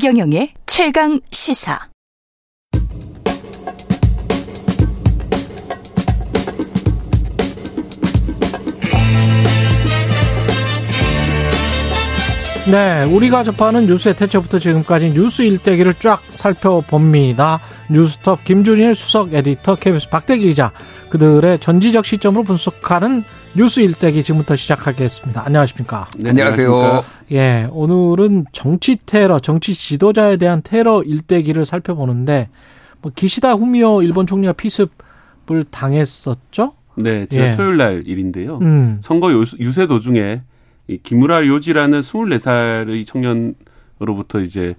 최경영의 최강 시사. 네, 우리가 접하는 뉴스의 태초부터 지금까지 뉴스 일대기를 쫙 살펴봅니다. 뉴스톱 김준일 수석 에디터, KBS 박대기 기자, 그들의 전지적 시점으로 분석하는 뉴스 일대기 지금부터 시작하겠습니다. 안녕하십니까? 네, 안녕하세요. 예, 오늘은 정치 테러, 정치 지도자에 대한 테러 일대기를 살펴보는데, 뭐 기시다 후미오 일본 총리가 피습을 당했었죠? 네, 지난 예. 토요일 날 일인데요. 음. 선거 유세 도중에 이 기무라 요지라는 24살의 청년으로부터 이제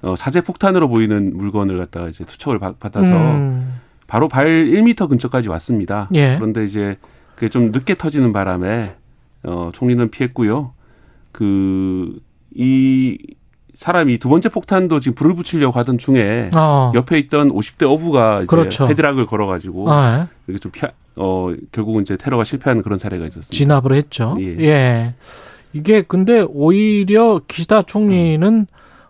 어, 사제 폭탄으로 보이는 물건을 갖다가 이제 투척을 받아서 음. 바로 발 1미터 근처까지 왔습니다. 예. 그런데 이제 그게 좀 늦게 터지는 바람에 어, 총리는 피했고요. 그 이 사람이 두 번째 폭탄도 지금 불을 붙이려고 하던 중에 어. 옆에 있던 50대 어부가 이제 그렇죠. 헤드락을 걸어가지고 아, 예. 이게 좀 피, 어 결국은 이제 테러가 실패하는 그런 사례가 있었습니다. 진압을 했죠. 예. 예. 이게 근데 오히려 기시다 총리는 음.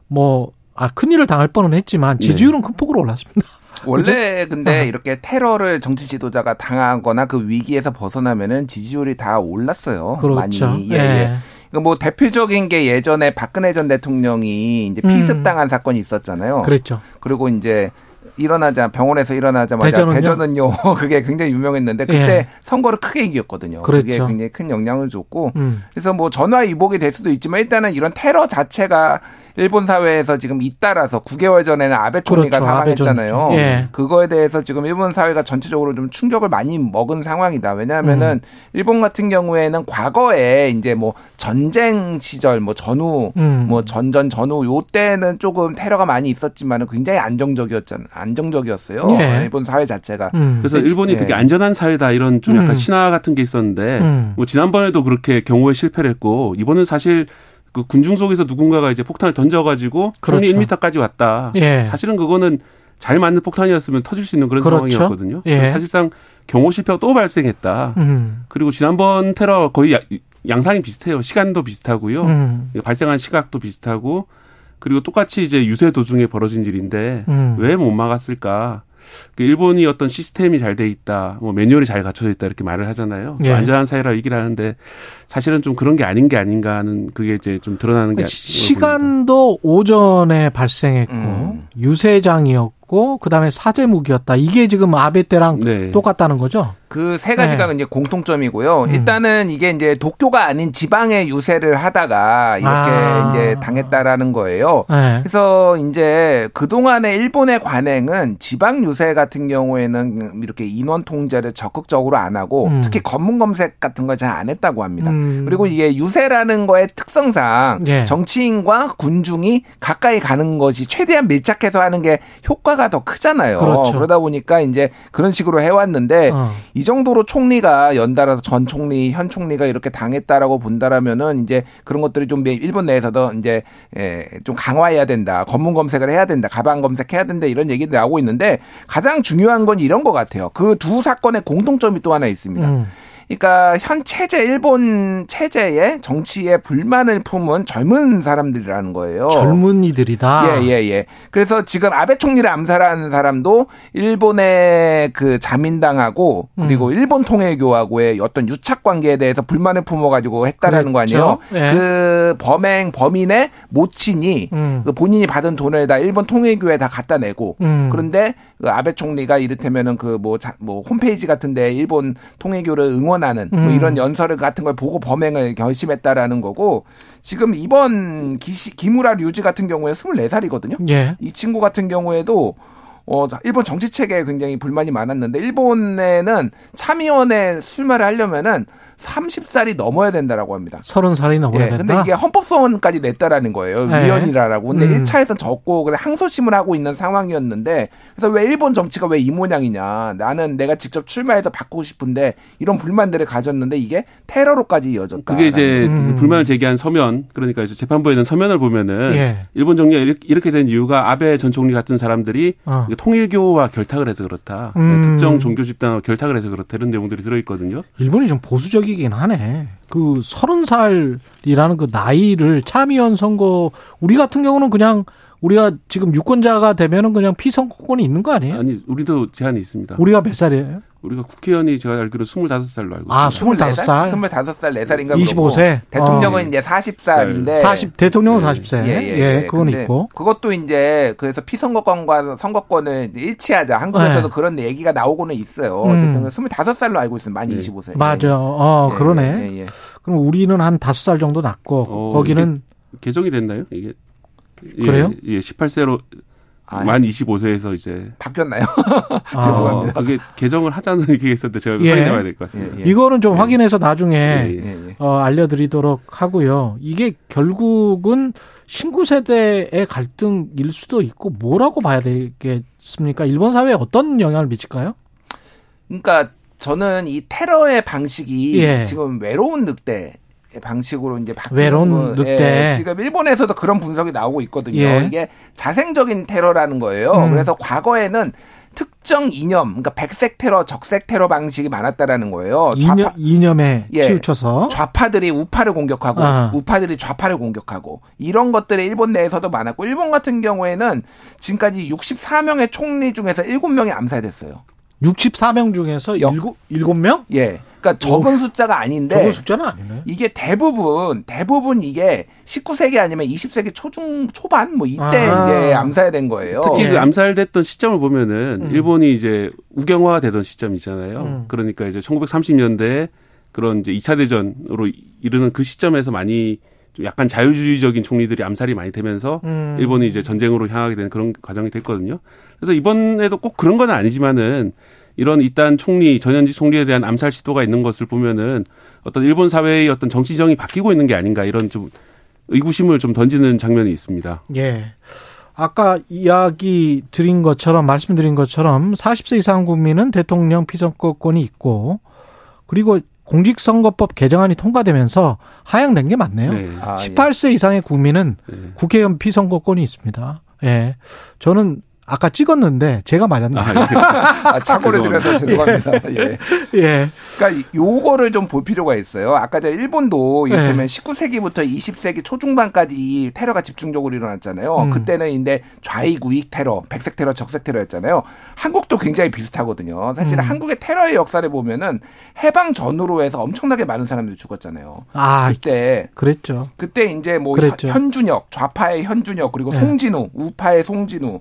뭐, 아, 큰일을 당할 뻔은 했지만 지지율은 네. 큰 폭으로 올랐습니다. 원래 근데 어. 이렇게 테러를 정치 지도자가 당하거나 그 위기에서 벗어나면은 지지율이 다 올랐어요. 그렇죠. 많이. 예, 예. 예. 그러니까 뭐 대표적인 게 예전에 박근혜 전 대통령이 이제 피습당한 음. 사건이 있었잖아요. 그렇죠. 그리고 이제 일어나자 병원에서 일어나자마자 대전은요? 대전은요 그게 굉장히 유명했는데 그때 예. 선거를 크게 이겼거든요. 그랬죠. 그게 굉장히 큰 영향을 줬고 음. 그래서 뭐 전화 위복이 될 수도 있지만 일단은 이런 테러 자체가 일본 사회에서 지금 잇따라서 9개월 전에는 아베 총리가 그렇죠. 사망했잖아요. 예. 그거에 대해서 지금 일본 사회가 전체적으로 좀 충격을 많이 먹은 상황이다. 왜냐하면은 음. 일본 같은 경우에는 과거에 이제 뭐 전쟁 시절 뭐 전후 음. 뭐 전전 전후 요 때는 조금 테러가 많이 있었지만은 굉장히 안정적이었잖아요. 안정적이었어요. 예. 일본 사회 자체가. 음. 그래서 일본이 예. 되게 안전한 사회다 이런 좀 약간 음. 신화 같은 게 있었는데 음. 뭐 지난번에도 그렇게 경호에 실패를 했고 이번은 사실 그 군중 속에서 누군가가 이제 폭탄을 던져가지고 그렇죠. 1미터까지 왔다. 예. 사실은 그거는 잘 맞는 폭탄이었으면 터질 수 있는 그런 그렇죠. 상황이었거든요. 예. 사실상 경호 실패가 또 발생했다. 음. 그리고 지난번 테러 거의 양상이 비슷해요. 시간도 비슷하고요. 음. 발생한 시각도 비슷하고 그리고 똑같이 이제 유세 도중에 벌어진 일인데 음. 왜못 막았을까? 그 일본이 어떤 시스템이 잘 돼 있다, 뭐 매뉴얼이 잘 갖춰져 있다 이렇게 말을 하잖아요. 예. 안전한 사회라 얘기를 하는데 사실은 좀 그런 게 아닌 게 아닌가 하는 그게 이제 좀 드러나는 게 시간도 오전에 발생했고 음. 유세장이었고 그다음에 사제무기였다. 이게 지금 아베 때랑 네. 똑같다는 거죠? 그 세 가지가 네. 이제 공통점이고요. 음. 일단은 이게 이제 도쿄가 아닌 지방에 유세를 하다가 이렇게 아. 이제 당했다라는 거예요. 네. 그래서 이제 그동안의 일본의 관행은 지방 유세 같은 경우에는 이렇게 인원 통제를 적극적으로 안 하고 음. 특히 검문 검색 같은 걸 잘 안 했다고 합니다. 음. 그리고 이게 유세라는 거의 특성상 네. 정치인과 군중이 가까이 가는 것이 최대한 밀착해서 하는 게 효과 가 더 크잖아요. 그렇죠. 그러다 보니까 이제 그런 식으로 해왔는데 어. 이 정도로 총리가 연달아서 전 총리, 현 총리가 이렇게 당했다라고 본다라면은 이제 그런 것들이 좀 일본 내에서도 이제 예, 좀 강화해야 된다. 검문 검색을 해야 된다. 가방 검색해야 된다. 이런 얘기도 나오고 있는데 가장 중요한 건 이런 것 같아요. 그 두 사건의 공통점이 또 하나 있습니다. 음. 그러니까 현 체제 일본 체제의 정치에 불만을 품은 젊은 사람들이라는 거예요. 젊은이들이다. 예, 예, 예. 그래서 지금 아베 총리를 암살한 사람도 일본의 그 자민당하고 그리고 음. 일본 통일교하고의 어떤 유착 관계에 대해서 불만을 품어 가지고 했다라는 그렇죠. 거 아니에요? 예. 그 범행 범인의 모친이 음. 그 본인이 받은 돈을 다 일본 통일교에 다 갖다 내고 음. 그런데 그 아베 총리가 이를테면은 그뭐 뭐 홈페이지 같은 데 일본 통일교를 응원 하는 뭐 음. 이런 연설 같은 걸 보고 범행을 결심했다라는 거고 지금 이번 기시 기무라 류지 같은 경우에 24살이거든요. 예. 이 친구 같은 경우에도 어, 일본 정치 체계에 굉장히 불만이 많았는데 일본에는 참의원에 출마를 하려면은 30살이 넘어야 된다라고 합니다. 30살이 넘어야 예, 된다. 근데 이게 헌법소원까지 냈다라는 거예요. 네. 위원이라라고. 근데 음. 1차에서는 적고 그래 항소심을 하고 있는 상황이었는데 그래서 왜 일본 정치가 왜 이 모양이냐. 나는 내가 직접 출마해서 바꾸고 싶은데 이런 불만들을 가졌는데 이게 테러로까지 이어졌다. 그게 이제 음. 불만을 제기한 서면 그러니까 이제 재판부에 있는 서면을 보면은 예. 일본 정리가 이렇게 된 이유가 아베 전 총리 같은 사람들이 어. 통일교와 결탁을 해서 그렇다. 음. 특정 종교 집단과 결탁을 해서 그렇다. 이런 내용들이 들어있거든요. 일본이 좀 보수적 충격이긴 하네. 그 서른 살이라는 그 나이를 참의원 선거 우리 같은 경우는 그냥 우리가 지금 유권자가 되면은 그냥 피선거권이 있는 거 아니에요? 아니, 우리도 제한이 있습니다. 우리가 몇 살이에요? 우리가 국회의원이 제가 알기로 25살로 알고 아, 있습니다. 아, 25살? 25살, 4살인가 25세? 대통령은 어. 이제 40살인데 40 대통령은 40세. 예, 예, 예, 예 그건 있고. 그것도 이제 그래서 피선거권과 선거권을 일치하자. 한국에서도 네. 그런 얘기가 나오고는 있어요. 음. 어쨌든 25살로 알고 있습니다. 만 예. 25세. 맞아. 어, 예, 그러네. 예, 예, 그럼 우리는 한 5살 정도 낮고 어, 거기는 개정이 됐나요? 이게 그래요? 예, 18세로 아, 만 25세에서 이제 바뀌었나요? 아, 죄송합니다. 그게 개정을 하자는 얘기가 있었는데 제가 예. 나와야 될 것 같습니다. 예, 예. 이거는 좀 예. 확인해서 나중에 예, 예. 어, 알려드리도록 하고요. 이게 결국은 신구 세대의 갈등일 수도 있고 뭐라고 봐야 되겠습니까? 일본 사회에 어떤 영향을 미칠까요? 그러니까 저는 이 테러의 방식이 지금 외로운 늑대 방식으로 이제 거, 늑대. 예, 지금 일본에서도 그런 분석이 나오고 있거든요. 예. 이게 자생적인 테러라는 거예요. 음. 그래서 과거에는 특정 이념, 그러니까 백색 테러, 적색 테러 방식이 많았다라는 거예요. 이념, 이념 에 예, 치우쳐서 좌파들이 우파를 공격하고 아. 우파들이 좌파를 공격하고 이런 것들이 일본 내에서도 많았고 일본 같은 경우에는 지금까지 64명의 총리 중에서 7명이 암살됐어요. 64명 중에서 7, 7명? 예. 그러니까 적은 오, 숫자가 아닌데 적은 숫자는 아니네. 이게 대부분 대부분 이게 19세기 아니면 20세기 초중 초반 뭐 이때 아. 이제 암살된 거예요. 특히 그 예. 그 암살됐던 시점을 보면은 음. 일본이 이제 우경화 되던 시점이잖아요. 음. 그러니까 이제 1930년대 그런 이제 2차 대전으로 이르는 그 시점에서 많이 좀 약간 자유주의적인 총리들이 암살이 많이 되면서 음. 일본이 이제 전쟁으로 향하게 되는 그런 과정이 됐거든요. 그래서 이번에도 꼭 그런 건 아니지만은 이런 이단 총리 전현직 총리에 대한 암살 시도가 있는 것을 보면은 어떤 일본 사회의 어떤 정치정이 바뀌고 있는 게 아닌가 이런 좀 의구심을 좀 던지는 장면이 있습니다. 예. 아까 이야기 드린 것처럼 말씀드린 것처럼 40세 이상 국민은 대통령 피선거권이 있고 그리고 공직선거법 개정안이 통과되면서 하향된 게 맞네요. 네. 아, 18세 예. 이상의 국민은 네. 국회의원 피선거권이 있습니다. 예. 저는 아까 찍었는데 제가 맞았네요. 아, 예. 아, 착오를 드려서 죄송합니다. 예. 예. 그러니까 요거를 좀 볼 필요가 있어요. 아까 저 일본도 이를테면 예. 19세기부터 20세기 초중반까지 이 테러가 집중적으로 일어났잖아요. 음. 그때는 인데 좌익 우익 테러, 백색 테러, 적색 테러였잖아요. 한국도 굉장히 비슷하거든요. 사실 은 음. 한국의 테러의 역사를 보면은 해방 전후로 해서 엄청나게 많은 사람들이 죽었잖아요. 아, 그때 그랬죠. 그때 이제 뭐 그랬죠. 현준혁, 좌파의 현준혁 그리고 네. 송진우, 우파의 송진우,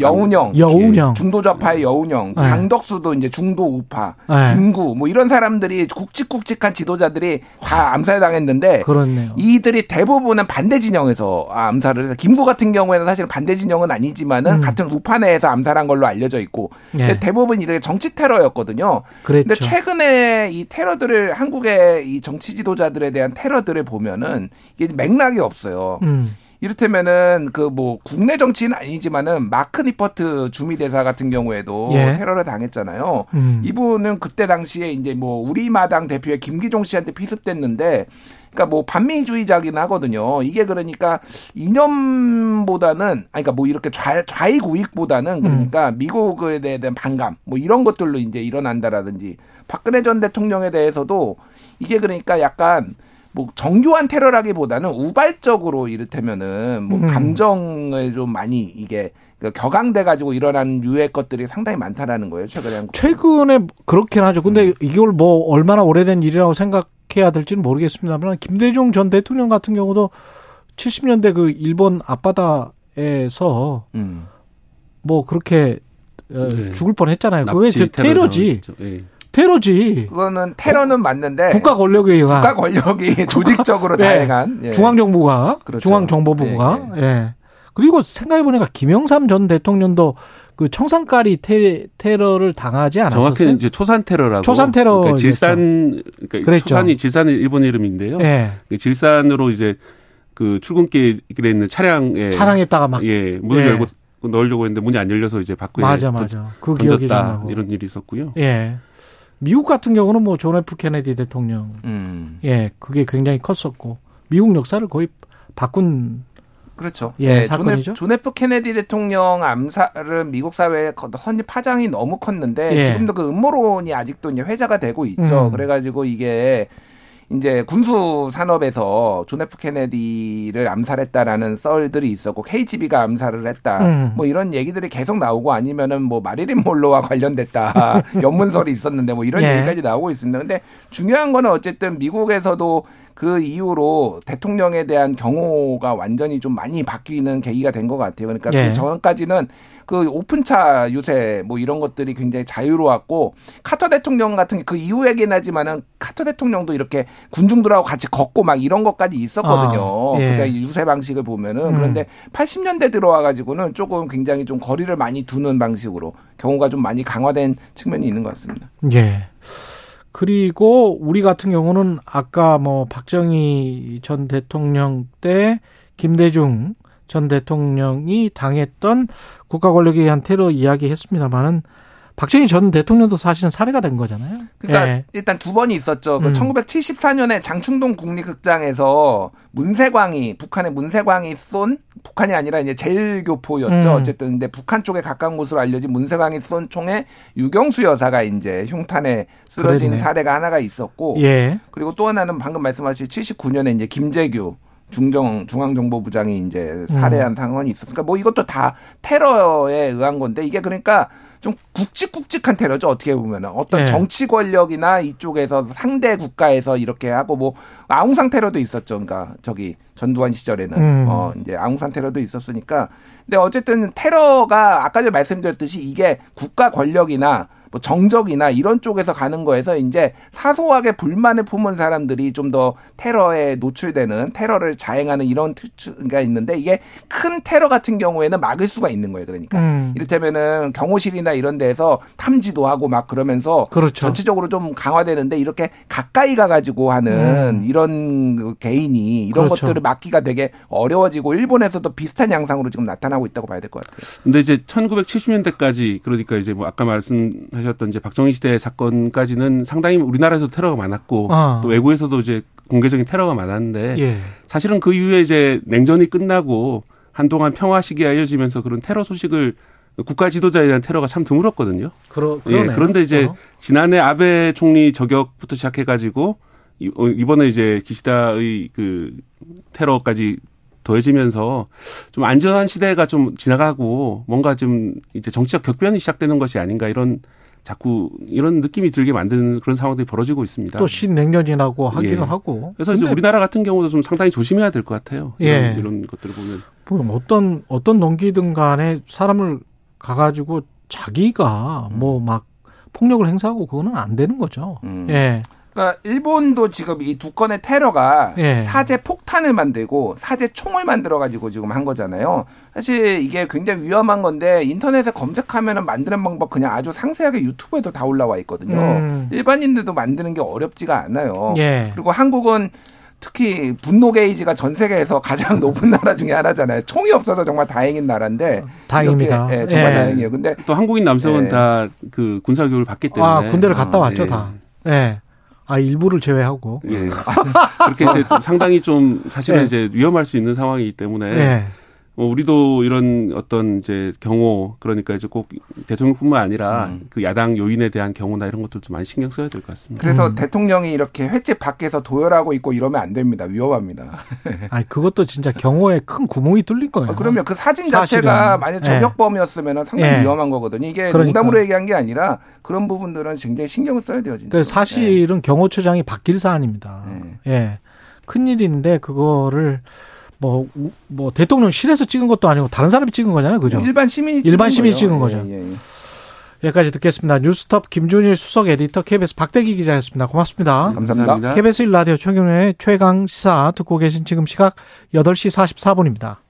여운영 여운영, 여운영, 중도 좌파의 여운영, 네. 장덕수도 이제 중도 우파, 네. 김구 뭐 이런 사람들이 굵직굵직한 지도자들이 다 암살 당했는데 그렇네요. 이들이 대부분은 반대 진영에서 암살을 해서 김구 같은 경우에는 사실 반대 진영은 아니지만은 음. 같은 우파 내에서 암살한 걸로 알려져 있고 네. 대부분 이게 정치 테러였거든요. 그런데 최근에 이 테러들을 한국의 이 정치 지도자들에 대한 테러들을 보면은 이게 맥락이 없어요. 음. 이를테면은 그 뭐 국내 정치는 아니지만은 마크 니퍼트 주미대사 같은 경우에도 예. 테러를 당했잖아요. 음. 이분은 그때 당시에 이제 뭐 우리마당 대표의 김기종 씨한테 피습됐는데 그러니까 뭐 반미주의자긴 하거든요. 이게 그러니까 이념보다는 아니 그러니까 뭐 이렇게 좌, 좌익 우익보다는 그러니까 음. 미국에 대한 반감 뭐 이런 것들로 이제 일어난다라든지 박근혜 전 대통령에 대해서도 이게 그러니까 약간 뭐 정교한 테러라기보다는 우발적으로 이를테면은 뭐 음. 감정을 좀 많이 이게 그 격앙돼 가지고 일어나는 유의 것들이 상당히 많다라는 거예요 최근에 한국. 최근에 그렇긴 하죠. 근데 음. 이걸 뭐 얼마나 오래된 일이라고 생각해야 될지는 모르겠습니다만 김대중 전 대통령 같은 경우도 70년대 그 일본 앞바다에서 음. 뭐 그렇게 어, 네. 죽을 뻔했잖아요. 그게 테러지. 네. 테러지. 그거는 테러는 맞는데 국가 권력에 의한 국가 권력이 조직적으로 네. 자행한 예. 중앙정부가 그렇죠. 중앙정보부가 예, 예. 예. 그리고 생각해 보니까 김영삼 전 대통령도 그 청산가리 테, 테러를 당하지 않았었어요? 정확히는 이제 초산 테러라고. 초산 테러. 그러니까 질산 그러니까 그랬죠. 초산이 질산이 일본 이름인데요. 예. 그 질산으로 이제 그 출근길에 있는 차량에 차량에다가 막 예, 문을 예. 열고 넣으려고 했는데 문이 안 열려서 이제 밖에 맞아 맞아. 그 기억이 나 이런 일이 있었고요. 예. 미국 같은 경우는 뭐 존 F 케네디 대통령, 음. 예, 그게 굉장히 컸었고 미국 역사를 거의 바꾼 그렇죠. 예, 네, 사건이죠. 존 F 케네디 대통령 암살을 미국 사회에 던진 파장이 너무 컸는데 예. 지금도 그 음모론이 아직도 이제 회자가 되고 있죠. 음. 그래가지고 이게 이제 군수 산업에서 존 F 케네디를 암살했다라는 썰들이 있었고 KGB가 암살을 했다. 음. 뭐 이런 얘기들이 계속 나오고 아니면은 뭐 마릴린 먼로와 관련됐다. 염문설이 있었는데 뭐 이런 예. 얘기까지 나오고 있습니다. 근데 중요한 거는 어쨌든 미국에서도 그 이후로 대통령에 대한 경호가 완전히 좀 많이 바뀌는 계기가 된 것 같아요. 그러니까 예. 그 전까지는 그 오픈차 유세 뭐 이런 것들이 굉장히 자유로웠고 카터 대통령 같은 그 이후에긴 하지만은 카터 대통령도 이렇게 군중들하고 같이 걷고 막 이런 것까지 있었거든요. 아, 예. 그다 유세 방식을 보면은 음. 그런데 80년대 들어와 가지고는 조금 굉장히 좀 거리를 많이 두는 방식으로 경우가 좀 많이 강화된 측면이 있는 것 같습니다. 예. 그리고 우리 같은 경우는 아까 뭐 박정희 전 대통령 때 김대중 전 대통령이 당했던 국가 권력에 의한 테러 이야기 했습니다만은 박정희 전 대통령도 사실은 살해가 된 거잖아요. 그러니까 예. 일단 두 번이 있었죠. 그 음. 1974년에 장충동 국립극장에서 문세광이 북한의 문세광이 쏜 북한이 아니라 이제 제일교포였죠. 음. 어쨌든 근데 북한 쪽에 가까운 곳으로 알려진 문세광이 쏜 총에 유경수 여사가 이제 흉탄에 쓰러진 그랬네. 사례가 하나가 있었고 예. 그리고 또 하나는 방금 말씀하신 79년에 이제 김재규 중정 중앙정보부장이 이제 살해한 음. 상황이 있었으니까 뭐 이것도 다 테러에 의한 건데 이게 그러니까 좀 굵직굵직한 테러죠 어떻게 보면 어떤 네. 정치 권력이나 이쪽에서 상대 국가에서 이렇게 하고 뭐 아웅산 테러도 있었죠 그러니까 저기 전두환 시절에는 음. 어 이제 아웅산 테러도 있었으니까 근데 어쨌든 테러가 아까 전에 말씀드렸듯이 이게 국가 권력이나 뭐 정적이나 이런 쪽에서 가는 거에서 이제 사소하게 불만을 품은 사람들이 좀 더 테러에 노출되는 테러를 자행하는 이런 특징가 있는데 이게 큰 테러 같은 경우에는 막을 수가 있는 거예요. 그러니까 음. 이를테면은 경호실이나 이런 데에서 탐지도 하고 막 그러면서 그렇죠. 전체적으로 좀 강화되는데 이렇게 가까이 가가지고 하는 음. 이런 그 개인이 이런 그렇죠. 것들을 막기가 되게 어려워지고 일본에서도 비슷한 양상으로 지금 나타나고 있다고 봐야 될 것 같아요. 근데 이제 1970년대까지 그러니까 이제 뭐 아까 말씀 하셨던 이제 박정희 시대 사건까지는 상당히 우리나라에서 테러가 많았고 아. 또 외국에서도 이제 공개적인 테러가 많았는데 예. 사실은 그 이후에 이제 냉전이 끝나고 한동안 평화 시기가 이어지면서 그런 테러 소식을 국가 지도자에 대한 테러가 참 드물었거든요. 그러, 예, 그런데 이제 어. 지난해 아베 총리 저격부터 시작해가지고 어, 이번에 이제 기시다의 그 테러까지 더해지면서 좀 안전한 시대가 좀 지나가고 뭔가 좀 이제 정치적 격변이 시작되는 것이 아닌가 이런 자꾸 이런 느낌이 들게 만드는 그런 상황들이 벌어지고 있습니다. 또 신냉전이라고 하기도 예. 하고. 그래서 이제 우리나라 같은 경우도 좀 상당히 조심해야 될 것 같아요. 예. 이런, 이런 것들을 보면. 뭐 어떤 어떤 동기든 간에 사람을 가가지고 자기가 음. 뭐막 폭력을 행사하고 그거는 안 되는 거죠. 음. 예. 그러니까 일본도 지금 이 두 건의 테러가 예. 사제 폭탄을 만들고 사제 총을 만들어 가지고 지금 한 거잖아요. 사실 이게 굉장히 위험한 건데 인터넷에 검색하면은 만드는 방법 그냥 아주 상세하게 유튜브에도 다 올라와 있거든요. 음. 일반인들도 만드는 게 어렵지가 않아요. 예. 그리고 한국은 특히 분노 게이지가 전 세계에서 가장 높은 나라 중에 하나잖아요. 총이 없어서 정말 다행인 나라인데. 다행입니다. 네, 정말 예. 다행이에요. 근데 또 한국인 남성은 예. 다그 군사 교육을 받기 때문에 아, 군대를 갔다 아, 왔죠, 예. 다. 예. 아 일부를 제외하고 예. 그렇게 이제 상당히 좀 사실은 예. 이제 위험할 수 있는 상황이기 때문에 예. 뭐 우리도 이런 어떤 이제 경호 그러니까 이제 꼭 대통령뿐만 아니라 음. 그 야당 요인에 대한 경우나 이런 것들도 많이 신경 써야 될 것 같습니다. 그래서 음. 대통령이 이렇게 횟집 밖에서 도열하고 있고 이러면 안 됩니다. 위험합니다. 아니 그것도 진짜 경호에 큰 구멍이 뚫린 거예요. 아, 그러면 그 사진 자체가 만약 예. 저격범이었으면 네. 상당히 네. 위험한 거거든요. 이게 그러니까. 농담으로 얘기한 게 아니라 그런 부분들은 굉장히 신경을 써야 돼요. 진짜. 사실은 네. 경호처장이 바뀔 사안입니다. 네. 예. 큰 일인데 그거를 뭐, 뭐, 대통령실에서 찍은 것도 아니고 다른 사람이 찍은 거잖아요. 그죠? 일반 시민이 일반 시민이 찍은 거죠. 예, 예, 예. 여기까지 듣겠습니다. 뉴스톱 김준일 수석 에디터 KBS 박대기 기자였습니다. 고맙습니다. 감사합니다. KBS 1라디오 최경련의 최강 시사 듣고 계신 지금 시각 8시 44분입니다.